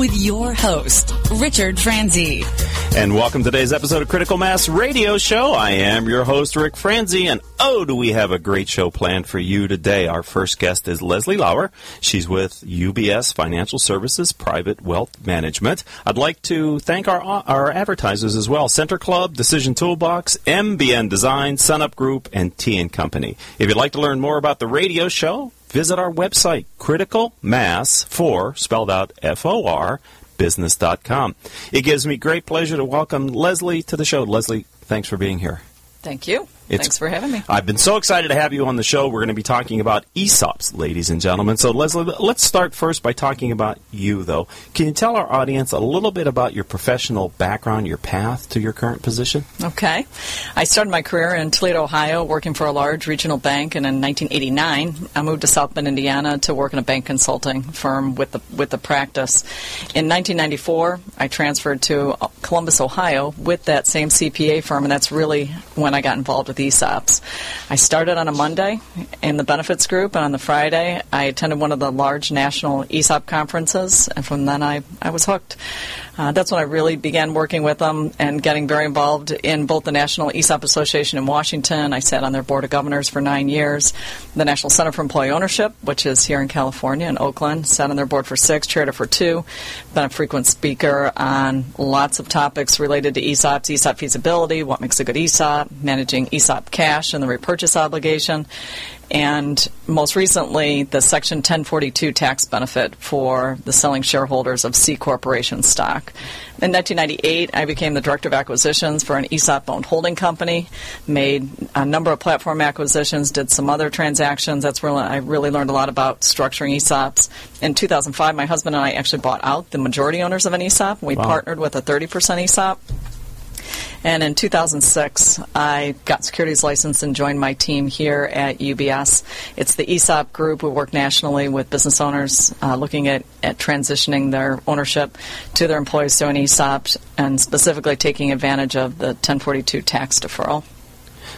With your host, Richard Franzi. And welcome to today's episode of Critical Mass Radio Show. I am your host, Rick Franzi, and oh, do we have a great show planned for you today. Our first guest is Leslie Lauer. She's with UBS Financial Services Private Wealth Management. I'd like to thank our, our advertisers as well. Center Club, Decision Toolbox, MBN Design, Sunup Group, and T & Company. If you'd like to learn more about the radio show, visit our website, Critical Mass 4, spelled out F-O-R, business.com. It gives me great pleasure to welcome Leslie to the show. Leslie, thanks for being here. Thank you. It's- Thanks for having me. I've been so excited to have you on the show. We're going to be talking about ESOPs, ladies and gentlemen. So, Leslie, let's start first by talking about you, though. Can you tell our audience a little bit about your professional background, your path to your current position? Okay. I started my career in Toledo, Ohio, working for a large regional bank, and in 1989, I moved to South Bend, Indiana, to work in a bank consulting firm with the with the practice. In 1994, I transferred to Columbus, Ohio, with that same CPA firm, and that's really when I got involved with ESOPs. I started on a Monday in the benefits group, and on the Friday, I attended one of the large national ESOP conferences, and from then I, I was hooked. Uh, that's when I really began working with them and getting very involved in both the National ESOP Association in Washington. I sat on their board of governors for nine years. The National Center for Employee Ownership, which is here in California in Oakland, sat on their board for six, chaired it for two. Been a frequent speaker on lots of topics related to ESOPs, ESOP feasibility, what makes a good ESOP, managing ESOP cash and the repurchase obligation and most recently, the Section 1042 tax benefit for the selling shareholders of C Corporation stock. In 1998, I became the director of acquisitions for an ESOP owned holding company, made a number of platform acquisitions, did some other transactions. That's where I really learned a lot about structuring ESOPs. In 2005, my husband and I actually bought out the majority owners of an ESOP. We Wow. partnered with a 30% ESOP. And in 2006, I got securities license and joined my team here at UBS. It's the ESOP group. We work nationally with business owners uh, looking at, at transitioning their ownership to their employees to an ESOP and specifically taking advantage of the 1042 tax deferral.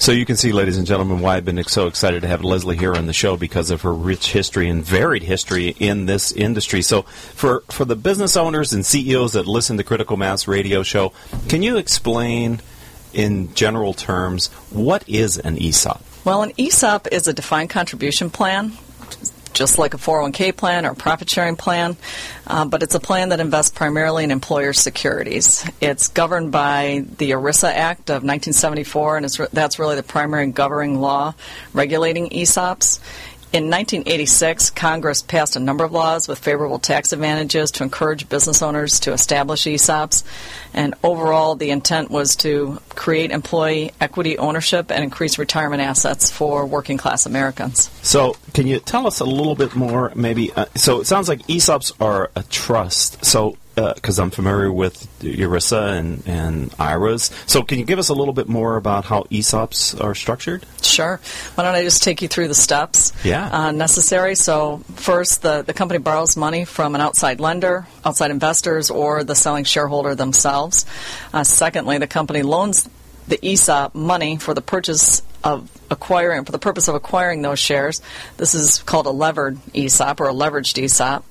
So, you can see, ladies and gentlemen, why I've been so excited to have Leslie here on the show because of her rich history and varied history in this industry. So, for, for the business owners and CEOs that listen to Critical Mass Radio Show, can you explain in general terms what is an ESOP? Well, an ESOP is a defined contribution plan, just like a 401k plan or profit sharing plan, uh, but it's a plan that invests primarily in employer securities. It's governed by the ERISA Act of 1974, and it's re- that's really the primary governing law regulating ESOPs. In 1986, Congress passed a number of laws with favorable tax advantages to encourage business owners to establish ESOPs. And overall, the intent was to create employee equity ownership and increase retirement assets for working class Americans. So, can you tell us a little bit more, maybe? Uh, so, it sounds like ESOPs are a trust. So, because I'm familiar with ERISA and, and IRAs. So, can you give us a little bit more about how ESOPs are structured? Sure. Why don't I just take you through the steps Yeah. uh, necessary? So, first, the, the company borrows money from an outside lender, outside investors, or the selling shareholder themselves. Uh, secondly, the company loans the ESOP money for the purchase of acquiring, for the purpose of acquiring those shares. This is called a levered ESOP or a leveraged ESOP.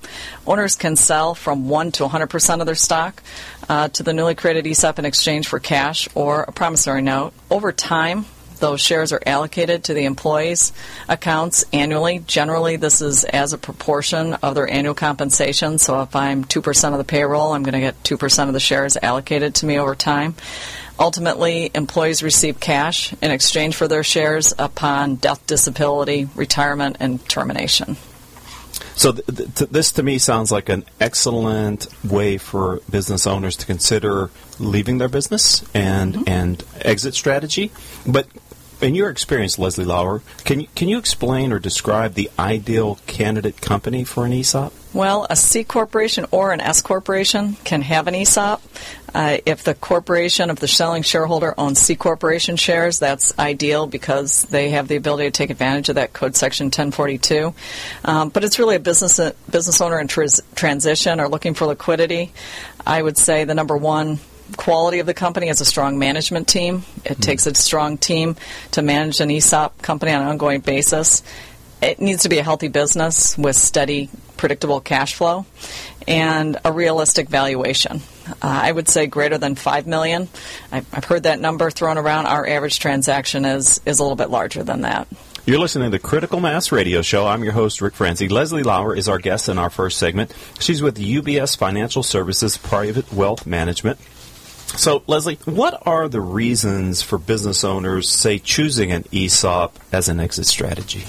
Owners can sell from 1 to 100% of their stock uh, to the newly created ESOP in exchange for cash or a promissory note. Over time, those shares are allocated to the employees' accounts annually. Generally, this is as a proportion of their annual compensation. So if I'm 2% of the payroll, I'm going to get 2% of the shares allocated to me over time. Ultimately, employees receive cash in exchange for their shares upon death, disability, retirement, and termination. So, th- th- this to me sounds like an excellent way for business owners to consider leaving their business and mm-hmm. and exit strategy. But in your experience, Leslie Lauer, can you, can you explain or describe the ideal candidate company for an ESOP? Well, a C corporation or an S corporation can have an ESOP. Uh, if the corporation, if the selling shareholder owns C corporation shares, that's ideal because they have the ability to take advantage of that code section 1042. Um, but it's really a business business owner in tris- transition or looking for liquidity. I would say the number one quality of the company has a strong management team. It mm-hmm. takes a strong team to manage an ESOP company on an ongoing basis. It needs to be a healthy business with steady, predictable cash flow and a realistic valuation. Uh, I would say greater than five million. I've, I've heard that number thrown around. Our average transaction is is a little bit larger than that. You're listening to the Critical Mass Radio Show. I'm your host, Rick Franzi. Leslie Lauer is our guest in our first segment. She's with UBS Financial Services Private Wealth Management. So, Leslie, what are the reasons for business owners, say, choosing an ESOP as an exit strategy?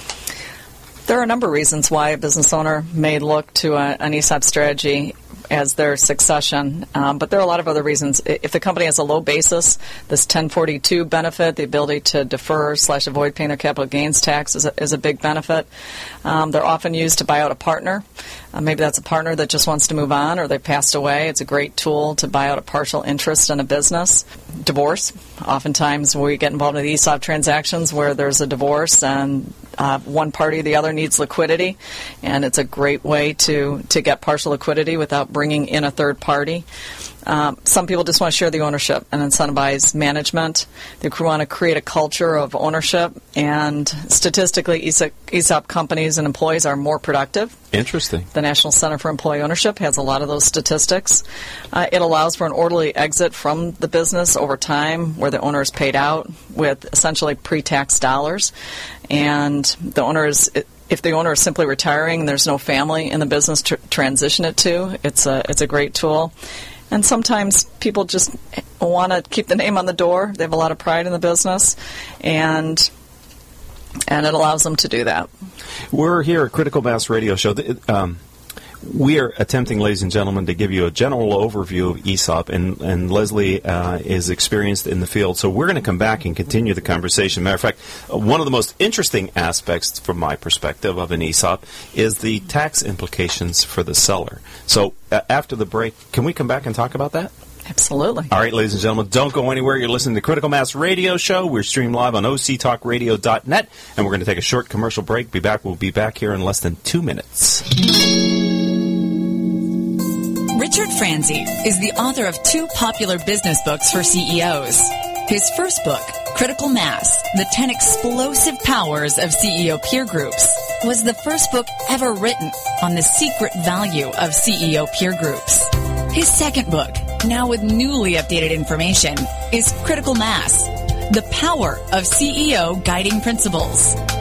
There are a number of reasons why a business owner may look to a, an ESOP strategy as their succession. Um, but there are a lot of other reasons. If the company has a low basis, this 1042 benefit, the ability to defer slash avoid paying their capital gains tax, is a, is a big benefit. Um, they're often used to buy out a partner. Uh, maybe that's a partner that just wants to move on or they passed away. It's a great tool to buy out a partial interest in a business. Divorce. Oftentimes we get involved in ESOP transactions where there's a divorce and uh, one party or the other needs liquidity, and it's a great way to, to get partial liquidity without bringing in a third party. Um, some people just want to share the ownership and incentivize management. They want to create a culture of ownership, and statistically, ESOP, ESOP companies and employees are more productive. Interesting. The National Center for Employee Ownership has a lot of those statistics. Uh, it allows for an orderly exit from the business over time where the owner is paid out with essentially pre tax dollars. And the owner is if the owner is simply retiring, and there's no family in the business to transition it to. It's a it's a great tool. And sometimes people just want to keep the name on the door. They have a lot of pride in the business, and and it allows them to do that. We're here at Critical Mass Radio Show. Um, we are attempting, ladies and gentlemen, to give you a general overview of ESOP, and, and Leslie uh, is experienced in the field. So we're going to come back and continue the conversation. Matter of fact, one of the most interesting aspects, from my perspective, of an ESOP is the tax implications for the seller. So uh, after the break, can we come back and talk about that? Absolutely. All right, ladies and gentlemen, don't go anywhere. You're listening to Critical Mass Radio Show. We're streamed live on octalkradio.net, and we're going to take a short commercial break. Be back. We'll be back here in less than two minutes. Richard Franzi is the author of two popular business books for CEOs. His first book, Critical Mass, The 10 Explosive Powers of CEO Peer Groups, was the first book ever written on the secret value of CEO peer groups. His second book, now with newly updated information, is Critical Mass, The Power of CEO Guiding Principles.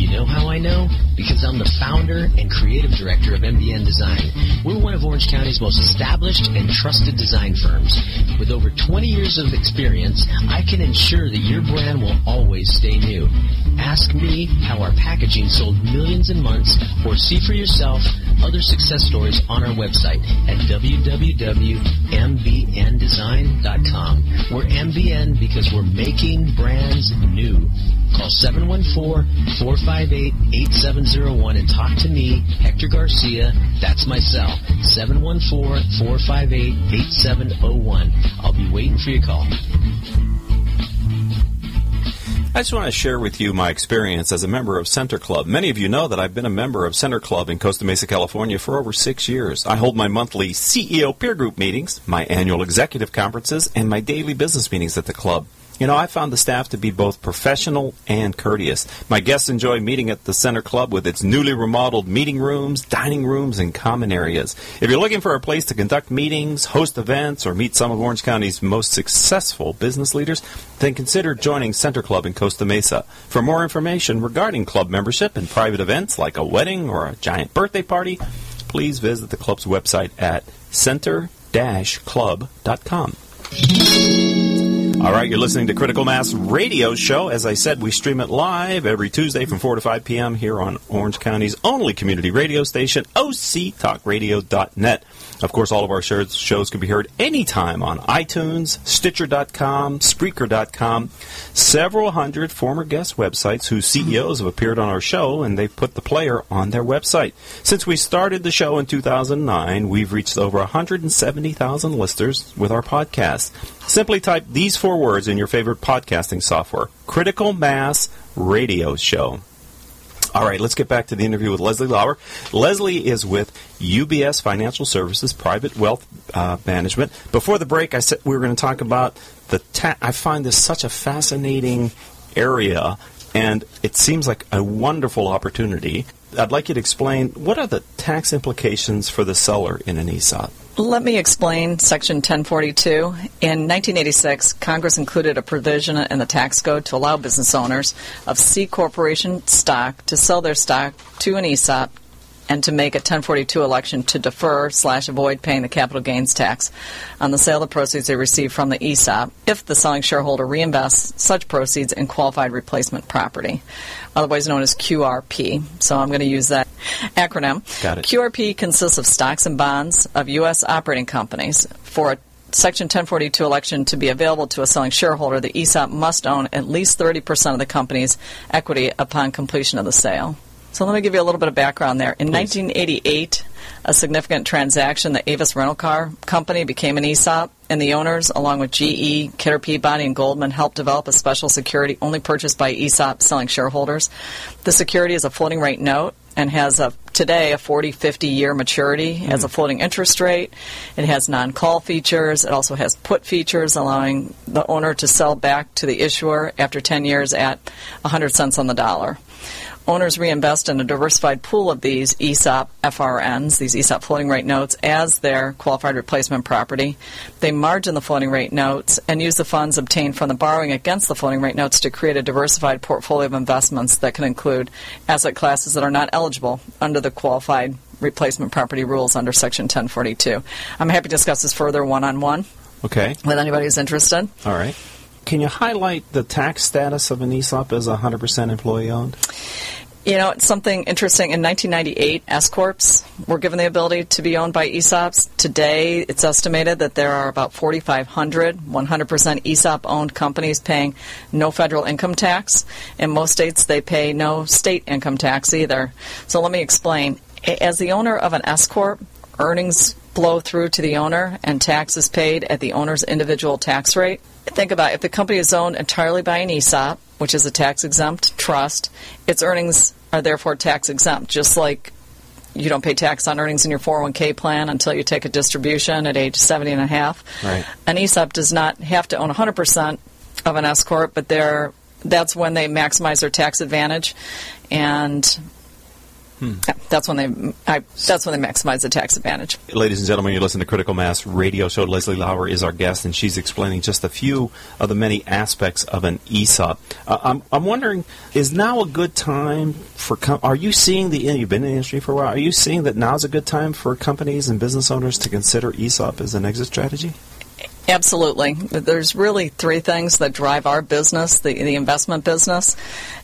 You know how I know? Because I'm the founder and creative director of MBN Design. We're one of Orange County's most established and trusted design firms. With over 20 years of experience, I can ensure that your brand will always stay new. Ask me how our packaging sold millions in months or see for yourself other success stories on our website at www.mbndesign.com. We're MBN because we're making brands new. Call 714-458-8701 and talk to me, Hector Garcia. That's my cell, 714-458-8701. I'll be waiting for your call. I just want to share with you my experience as a member of Center Club. Many of you know that I've been a member of Center Club in Costa Mesa, California for over six years. I hold my monthly CEO peer group meetings, my annual executive conferences, and my daily business meetings at the club. You know, I found the staff to be both professional and courteous. My guests enjoy meeting at the Center Club with its newly remodeled meeting rooms, dining rooms, and common areas. If you're looking for a place to conduct meetings, host events, or meet some of Orange County's most successful business leaders, then consider joining Center Club in Costa Mesa. For more information regarding club membership and private events like a wedding or a giant birthday party, please visit the club's website at center-club.com. All right, you're listening to Critical Mass Radio Show. As I said, we stream it live every Tuesday from 4 to 5 p.m. here on Orange County's only community radio station, octalkradio.net. Of course, all of our shows can be heard anytime on iTunes, Stitcher.com, Spreaker.com, several hundred former guest websites whose hmm. CEOs have appeared on our show, and they've put the player on their website. Since we started the show in 2009, we've reached over 170,000 listeners with our podcast. Simply type these four words in your favorite podcasting software Critical Mass Radio Show. All right, let's get back to the interview with Leslie Lauer. Leslie is with UBS Financial Services Private Wealth uh, Management. Before the break, I said we were going to talk about the ta- I find this such a fascinating area, and it seems like a wonderful opportunity. I'd like you to explain what are the tax implications for the seller in an ESOP? Let me explain Section 1042. In 1986, Congress included a provision in the tax code to allow business owners of C corporation stock to sell their stock to an ESOP and to make a 1042 election to defer slash avoid paying the capital gains tax on the sale of proceeds they receive from the ESOP if the selling shareholder reinvests such proceeds in qualified replacement property, otherwise known as QRP. So I'm going to use that acronym. Got it. QRP consists of stocks and bonds of U.S. operating companies. For a Section 1042 election to be available to a selling shareholder, the ESOP must own at least 30% of the company's equity upon completion of the sale. So let me give you a little bit of background there. In Please. 1988, a significant transaction, the Avis Rental Car Company became an ESOP, and the owners, along with GE, Kidder Peabody, and Goldman, helped develop a special security only purchased by ESOP selling shareholders. The security is a floating rate note and has a today a 40 50 year maturity. It has a hmm. floating interest rate. It has non-call features. It also has put features allowing the owner to sell back to the issuer after 10 years at 100 cents on the dollar owners reinvest in a diversified pool of these ESOP FRNs, these ESOP floating rate notes, as their qualified replacement property. They margin the floating rate notes and use the funds obtained from the borrowing against the floating rate notes to create a diversified portfolio of investments that can include asset classes that are not eligible under the qualified replacement property rules under Section 1042. I'm happy to discuss this further one on one Okay. with anybody who's interested. All right. Can you highlight the tax status of an ESOP as 100% employee owned? You know, it's something interesting. In 1998, S corps were given the ability to be owned by ESOPs. Today, it's estimated that there are about 4,500 100% ESOP owned companies paying no federal income tax. In most states, they pay no state income tax either. So let me explain. As the owner of an S corp, earnings flow through to the owner and tax is paid at the owner's individual tax rate. Think about it. if the company is owned entirely by an ESOP, which is a tax exempt trust, its earnings are therefore tax exempt, just like you don't pay tax on earnings in your 401k plan until you take a distribution at age 70 and a half. Right. An ESOP does not have to own 100% of an S corp, but they're that's when they maximize their tax advantage, and yeah, that's when they I, that's when they maximize the tax advantage. Ladies and gentlemen, you listen to Critical Mass Radio Show. Leslie Lauer is our guest, and she's explaining just a few of the many aspects of an ESOP. Uh, I'm, I'm wondering, is now a good time for? Com- are you seeing the? You've been in the industry for a while. Are you seeing that now's a good time for companies and business owners to consider ESOP as an exit strategy? Absolutely. There's really three things that drive our business, the, the investment business,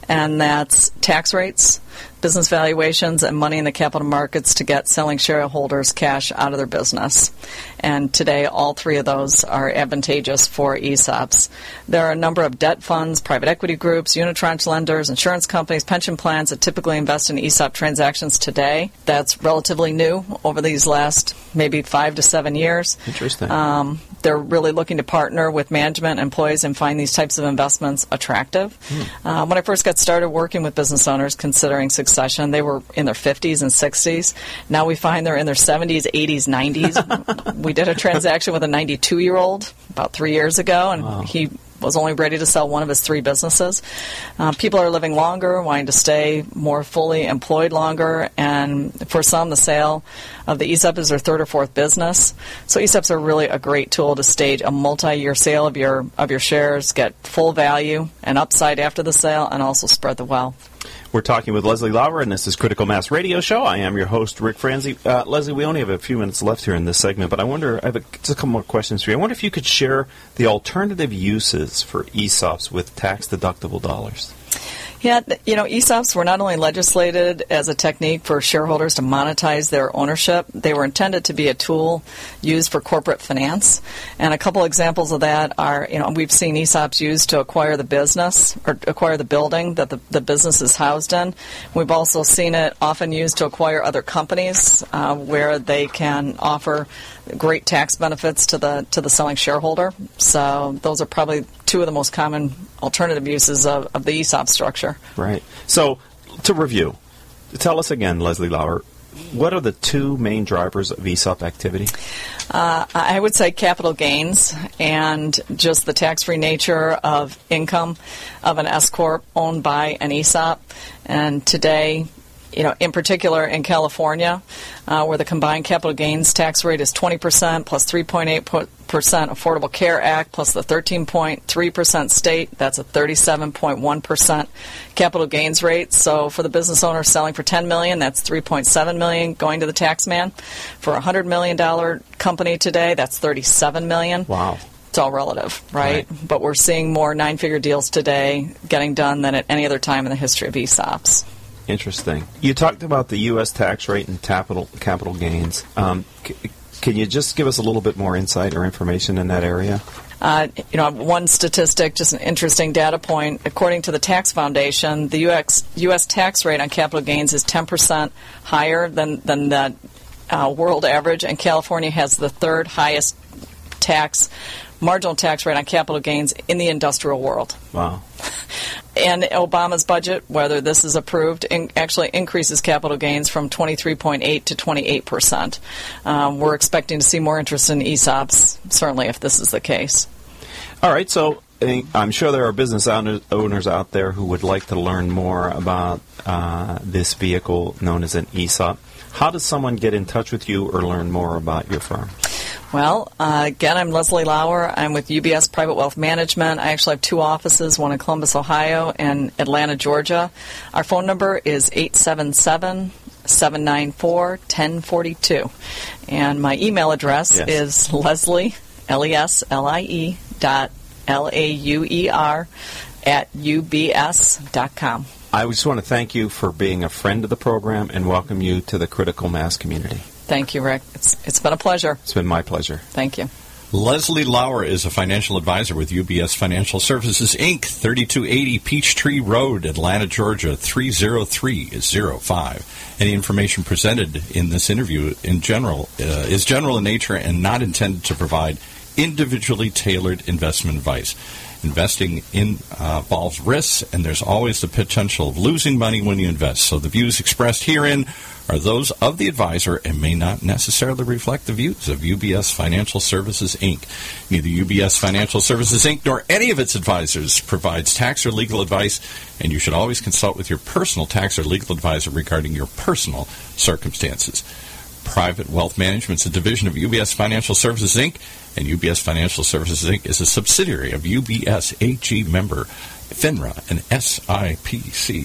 and that's tax rates, business valuations, and money in the capital markets to get selling shareholders cash out of their business. And today, all three of those are advantageous for ESOPs. There are a number of debt funds, private equity groups, unitranche lenders, insurance companies, pension plans that typically invest in ESOP transactions today. That's relatively new over these last maybe five to seven years. Interesting. Um, they're really looking to partner with management employees and find these types of investments attractive. Uh, when I first got started working with business owners considering succession, they were in their 50s and 60s. Now we find they're in their 70s, 80s, 90s. We did a transaction with a 92 year old about three years ago, and he was only ready to sell one of his three businesses. Uh, people are living longer, wanting to stay more fully employed longer, and for some, the sale of the ESOP is their third or fourth business. So ESOPs are really a great tool to stage a multi-year sale of your of your shares, get full value and upside after the sale, and also spread the wealth. We're talking with Leslie Lauer, and this is Critical Mass Radio Show. I am your host, Rick Franzi. Uh, Leslie, we only have a few minutes left here in this segment, but I wonder, I have a, just a couple more questions for you. I wonder if you could share the alternative uses for ESOPs with tax deductible dollars. Yeah, you know, ESOPs were not only legislated as a technique for shareholders to monetize their ownership, they were intended to be a tool used for corporate finance. And a couple examples of that are, you know, we've seen ESOPs used to acquire the business or acquire the building that the, the business is housed in. We've also seen it often used to acquire other companies uh, where they can offer great tax benefits to the to the selling shareholder. So those are probably two of the most common alternative uses of, of the ESOP structure. Right. So to review, tell us again, Leslie Lauer, what are the two main drivers of ESOP activity? Uh, I would say capital gains and just the tax free nature of income of an S Corp owned by an ESOP. And today, you know, in particular in California, uh, where the combined capital gains tax rate is 20% plus plus 3.8 percent Affordable Care Act plus the 13.3 percent state. That's a 37.1 percent capital gains rate. So for the business owner selling for 10 million, that's 3.7 million going to the tax man. For a 100 million dollar company today, that's 37 million. Wow it's all relative, right? right? But we're seeing more nine figure deals today getting done than at any other time in the history of ESOPs. Interesting. You talked about the U.S. tax rate and capital capital gains. Um, c- can you just give us a little bit more insight or information in that area? Uh, you know, one statistic, just an interesting data point. According to the Tax Foundation, the U.S. U.S. tax rate on capital gains is 10% higher than than the uh, world average, and California has the third highest tax marginal tax rate on capital gains in the industrial world. Wow. And Obama's budget, whether this is approved, in, actually increases capital gains from 23.8 to 28 percent. Um, we're expecting to see more interest in ESOPs, certainly if this is the case. All right, so I'm sure there are business owners out there who would like to learn more about uh, this vehicle known as an ESOP. How does someone get in touch with you or learn more about your firm? Well, uh, again, I'm Leslie Lauer. I'm with UBS Private Wealth Management. I actually have two offices, one in Columbus, Ohio, and Atlanta, Georgia. Our phone number is 877 794 1042. And my email address yes. is Leslie, L E S L I E dot L A U E R at ubs.com. I just want to thank you for being a friend of the program and welcome you to the critical mass community. Thank you, Rick. It's, it's been a pleasure. It's been my pleasure. Thank you. Leslie Lauer is a financial advisor with UBS Financial Services, Inc., 3280 Peachtree Road, Atlanta, Georgia, 30305. Any information presented in this interview in general uh, is general in nature and not intended to provide individually tailored investment advice. Investing in, uh, involves risks, and there's always the potential of losing money when you invest. So the views expressed herein are those of the advisor and may not necessarily reflect the views of UBS Financial Services Inc. Neither UBS Financial Services Inc. nor any of its advisors provides tax or legal advice, and you should always consult with your personal tax or legal advisor regarding your personal circumstances. Private Wealth Management is a division of UBS Financial Services Inc., and UBS Financial Services Inc. is a subsidiary of UBS AG member FINRA and SIPC.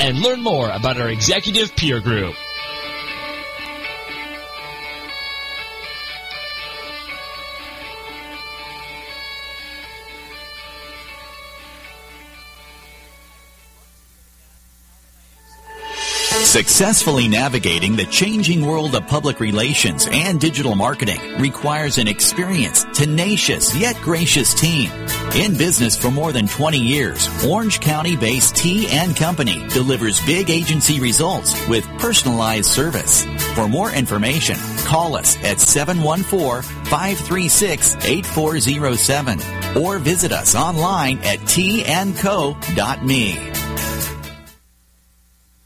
and learn more about our executive peer group. Successfully navigating the changing world of public relations and digital marketing requires an experienced, tenacious, yet gracious team. In business for more than 20 years, Orange County-based T and Company delivers big agency results with personalized service. For more information, call us at 714-536-8407 or visit us online at tandco.me.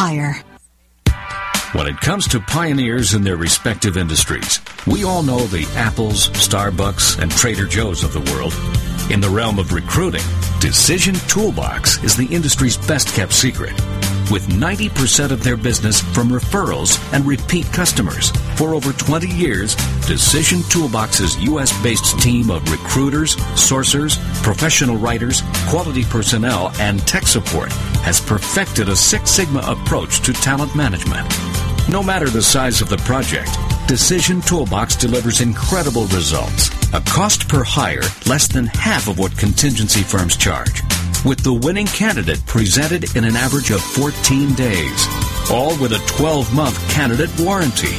hire. When it comes to pioneers in their respective industries, we all know the Apples, Starbucks, and Trader Joe's of the world. In the realm of recruiting, Decision Toolbox is the industry's best kept secret. With 90% of their business from referrals and repeat customers. For over 20 years, Decision Toolbox's U.S. based team of recruiters, sourcers, professional writers, quality personnel, and tech support has perfected a Six Sigma approach to talent management. No matter the size of the project, Decision Toolbox delivers incredible results. A cost per hire less than half of what contingency firms charge. With the winning candidate presented in an average of 14 days. All with a 12 month candidate warranty.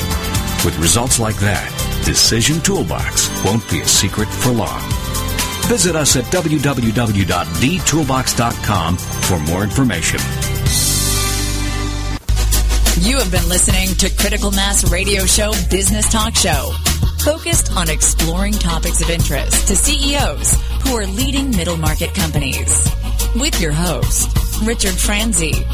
With results like that, Decision Toolbox won't be a secret for long. Visit us at www.dtoolbox.com for more information. You have been listening to Critical Mass Radio Show Business Talk Show, focused on exploring topics of interest to CEOs who are leading middle market companies. With your host, Richard Franzi.